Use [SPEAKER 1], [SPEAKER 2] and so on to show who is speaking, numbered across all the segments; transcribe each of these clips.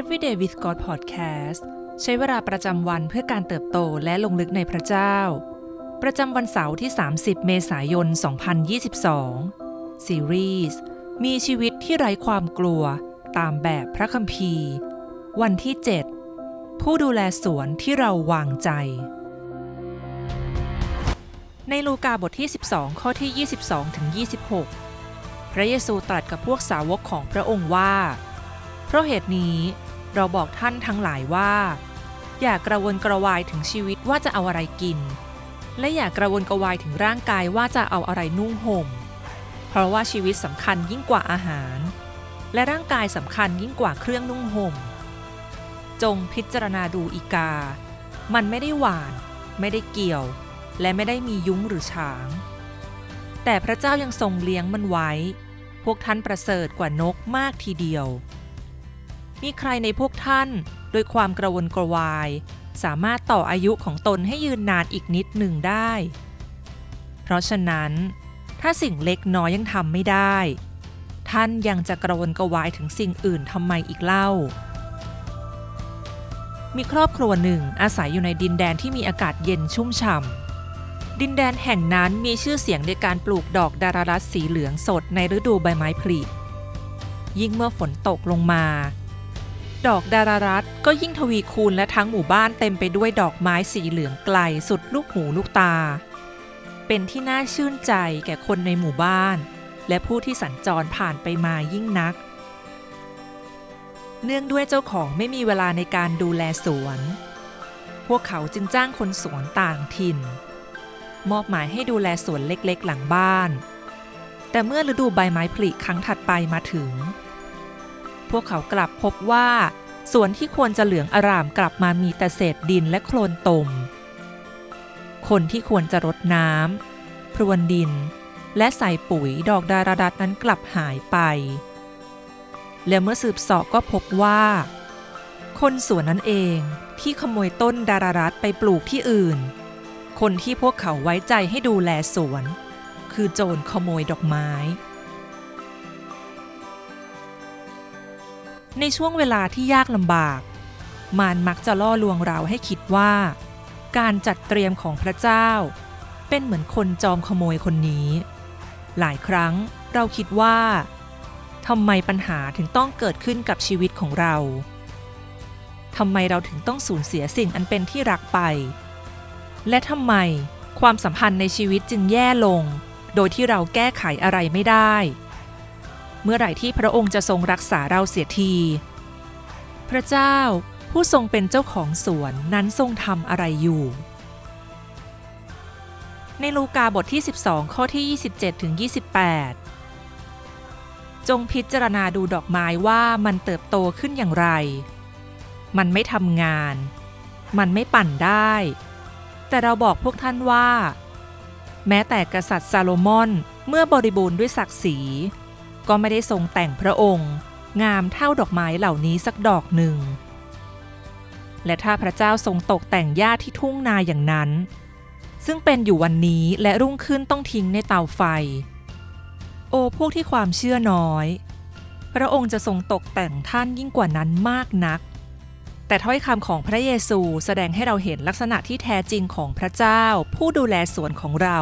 [SPEAKER 1] Everyday with God Podcast ใช้เวลาประจำวันเพื่อการเติบโตและลงลึกในพระเจ้า ประจำวันเสาร์ที่ 30 เมษายน 2022 ซีรีส์มีชีวิตที่ไร้ความกลัวตามแบบพระคัมภีร์ วันที่ 7 ผู้ดูแลสวนที่เราวางใจ ในลูกาบทที่ 12 ข้อที่ 22ถึง26 พระเยซูตรัสกับพวกสาวกของพระองค์ว่า เพราะเหตุนี้ เราบอกท่านทั้งหลายว่า อย่ากระวนกระวายถึงชีวิตว่าจะเอาอะไรกิน และอย่ากระวนกระวายถึงร่างกายว่าจะเอาอะไรนุ่งห่ม เพราะว่าชีวิตสำคัญยิ่งกว่าอาหาร และร่างกายสำคัญยิ่งกว่าเครื่องนุ่งห่ม จงพิจารณาดูอีกา มันไม่ได้หวาน ไม่ได้เกี่ยว และไม่ได้มียุ้งหรือช้าง แต่พระเจ้ายังทรงเลี้ยงมันไว้ พวกท่านประเสริฐกว่านกมากทีเดียว มีใครในพวกท่านโดยความกระวนกระวาย สามารถต่ออายุของตนให้ยืนนานอีกนิดหนึ่งได้ เพราะฉะนั้น ถ้าสิ่งเล็กน้อยยังทำไม่ได้ ท่านยังจะกระวนกระวายถึงสิ่งอื่นทำไมอีกเล่า มีครอบครัวหนึ่งอาศัยอยู่ในดินแดนที่มีอากาศเย็นชุ่มฉ่ำดินแดนแห่งนั้นมีชื่อเสียงในการปลูกดอกดารารัสสีเหลืองสดในฤดูใบไม้ผลิ ยิ่งเมื่อฝนตกลงมา ดอกดารารัสก็ยิ่งทวีคูณและทั้งหมู่บ้านเต็มไปด้วยดอกไม้สีเหลืองไกลสุดลูกหูลูกตา เป็นที่น่าชื่นใจแก่คนในหมู่บ้าน และผู้ที่สัญจรผ่านไปมายิ่งนัก เนื่องด้วยเจ้าของไม่มีเวลาในการดูแลสวน พวกเขาจึงจ้างคนสวนต่างถิ่น มอบหมายให้ดูแลสวนเล็กๆ หลังบ้าน แต่เมื่อฤดูใบไม้ผลิครั้งถัดไปมาถึง พวกเขากลับพบว่าสวนที่ควรจะเหลืองอร่ามกลับมามีแต่เศษดินและโคลนตม คนที่ควรจะรดน้ำพรวนดิน และใส่ปุ๋ยดอกดาราดัดนั้นกลับหายไป และเมื่อสืบสอบก็พบว่า คนสวนนั้นเองที่ขโมยต้นดารารัดไปปลูกที่อื่น คนที่พวกเขาไว้ใจให้ดูแลสวน คือโจรขโมยดอกไม้ ในช่วงเวลาที่ยากลำบาก มารมักจะล่อลวงเราให้คิดว่า การจัดเตรียมของพระเจ้า เป็นเหมือนคนจอมขโมยคนนี้ หลายครั้งเราคิดว่าทำไมปัญหาถึงต้องเกิดขึ้นกับชีวิตของเราทำไมเราถึงต้องสูญเสียสิ่งอันเป็นที่รักไป และทำไมความสัมพันธ์ในชีวิตจึงแย่ลง โดยที่เราแก้ไขอะไรไม่ได้ เมื่อไหร่ที่พระองค์จะทรงรักษาเราเสียที พระเจ้าผู้ทรงเป็นเจ้าของสวนนั้นทรงทำอะไรอยู่ ในลูกาบทที่ 12 ข้อที่ 27ถึง28 จงพิจารณาดูดอกไม้ว่ามันเติบโตขึ้นอย่างไร มันไม่ทำงาน มันไม่ปั่นได้ แต่เราบอกพวกท่านว่า แม้แต่กษัตริย์ซาโลมอนเมื่อบริบูรณ์ด้วยศักดิ์ศรี ก็ไม่ได้ทรงแต่งพระองค์ งามเท่าดอกไม้เหล่านี้สักดอกหนึ่ง และถ้าพระเจ้าทรงตกแต่งหญ้าที่ทุ่งนาอย่างนั้น ซึ่งเป็นอยู่วันนี้และรุ่งขึ้นต้องทิ้งในเตาไฟ โอ้พวกที่ความเชื่อน้อย พระองค์จะทรงตกแต่งท่านยิ่งกว่านั้นมากนัก แต่ถ้อยคำของพระเยซูแสดงให้เราเห็นลักษณะที่แท้จริงของพระเจ้า ผู้ดูแลสวนของเรา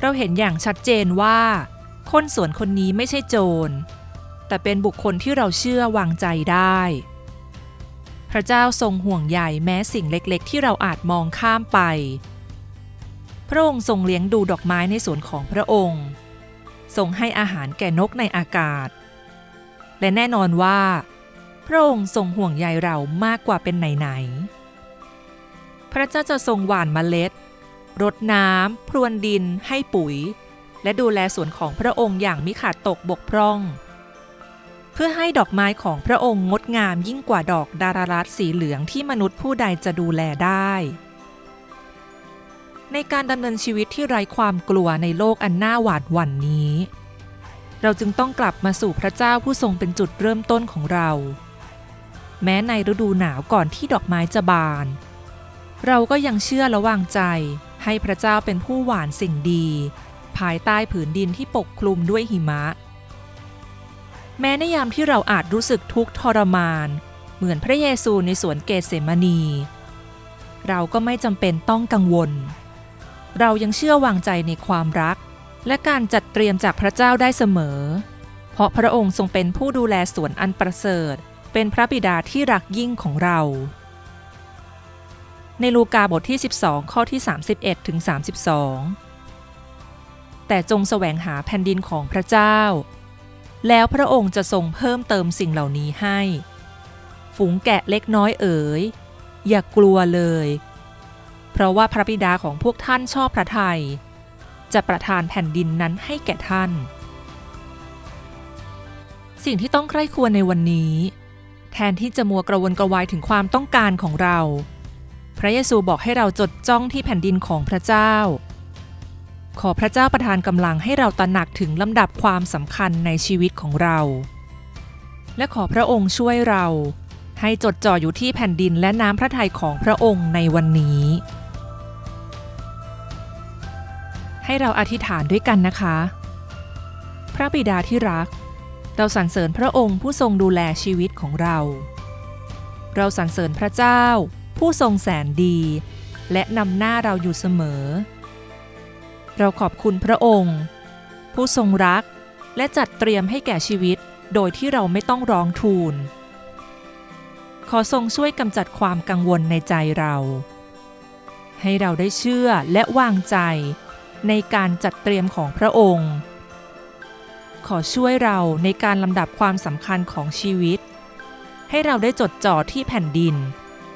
[SPEAKER 1] เราเห็นอย่างชัดเจนว่า คนสวนคนนี้ไม่ใช่โจร แต่เป็นบุคคลที่เราเชื่อวางใจได้ พระเจ้าทรงห่วงใยแม้สิ่งเล็กๆ ที่เราอาจมองข้ามไป พระองค์ทรงเลี้ยงดูดอกไม้ในสวนของพระองค์ ทรงให้อาหารแก่นกในอากาศ และแน่นอนว่า พระองค์ทรงห่วงใยเรามากกว่าเป็นไหนๆพระเจ้าจะทรงหว่านเมล็ดรดน้ำพรวนดินให้ปุ๋ย และดูแลสวนของพระองค์อย่างมิขาดตกบกพร่อง เพื่อให้ดอกไม้ของพระองค์งดงามยิ่งกว่าดอกดารารัสสีเหลืองที่มนุษย์ผู้ใดจะดูแลได้ ในการดำเนินชีวิตที่ไร้ความกลัวในโลกอันน่าหวาดหวั่นนี้ เราจึงต้องกลับมาสู่พระเจ้าผู้ทรงเป็นจุดเริ่มต้นของเรา แม้ในฤดูหนาวก่อนที่ดอกไม้จะบาน เราก็ยังเชื่อและวางใจให้พระเจ้าเป็นผู้หวานสิ่งดี ภายใต้ผืนดินที่ปกคลุมด้วยหิมะ แม้ในยามที่เราอาจรู้สึกทุกข์ทรมาน เหมือนพระเยซูในสวนเกเสมานี เราก็ไม่จำเป็นต้องกังวล เรายังเชื่อวางใจในความรัก และการจัดเตรียมจากพระเจ้าได้เสมอ เพราะพระองค์ทรงเป็นผู้ดูแลสวนอันประเสริฐ เป็นพระบิดาที่รักยิ่งของเราในลูกาบทที่ 12 ข้อที่ 31ถึง32 แต่จงแสวงหาแผ่นดินของพระเจ้า แล้วพระองค์จะทรงเพิ่มเติมสิ่งเหล่านี้ให้ ฝูงแกะเล็กน้อยเอ๋ย อย่ากลัวเลย เพราะว่าพระบิดาของพวกท่านชอบพระทยัยจะประทานแผ่นดินนั้นให้แก่ท่าน สิ่งที่ต้องใคร่ควรในวันนี้ แทนที่จะมัวกระวนกระวายถึงความต้องการของเรา พระเยซูบอกให้เราจดจ้องที่แผ่นดินของพระเจ้า ขอพระเจ้าประทานกำลังให้เราตระหนักถึงลำดับความสำคัญในชีวิตของเรา และขอพระองค์ช่วยเรา ให้จดจ่ออยู่ที่แผ่นดินและน้ำพระทัยของพระองค์ในวันนี้ ให้เราอธิษฐานด้วยกันนะคะ พระบิดาที่รัก เราสรรเสริญพระองค์ผู้ทรงดูแลชีวิตของเรา เราสรรเสริญพระเจ้า ผู้ทรงแสนดี และนำหน้าเราอยู่เสมอ เราขอบคุณพระองค์ ผู้ทรงรักและจัดเตรียมให้แก่ชีวิตโดยที่เราไม่ต้องร้องทูล ขอทรงช่วยกำจัดความกังวลในใจเรา ให้เราได้เชื่อและวางใจในการจัดเตรียมของพระองค์ ขอช่วยเราในการลำดับความสำคัญของชีวิต ให้เราได้จดจ่อที่แผ่นดิน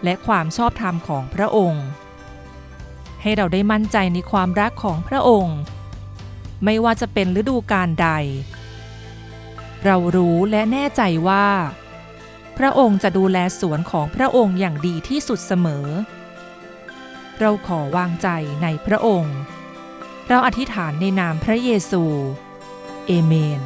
[SPEAKER 1] และความชอบธรรมของพระองค์ ให้เราได้มั่นใจในความรักของพระองค์ ไม่ว่าจะเป็นฤดูกาลใด เรารู้และแน่ใจว่า พระองค์จะดูแลสวนของพระองค์อย่างดีที่สุดเสมอ เราขอวางใจในพระองค์ เราอธิษฐานในนามพระเยซู เอเมน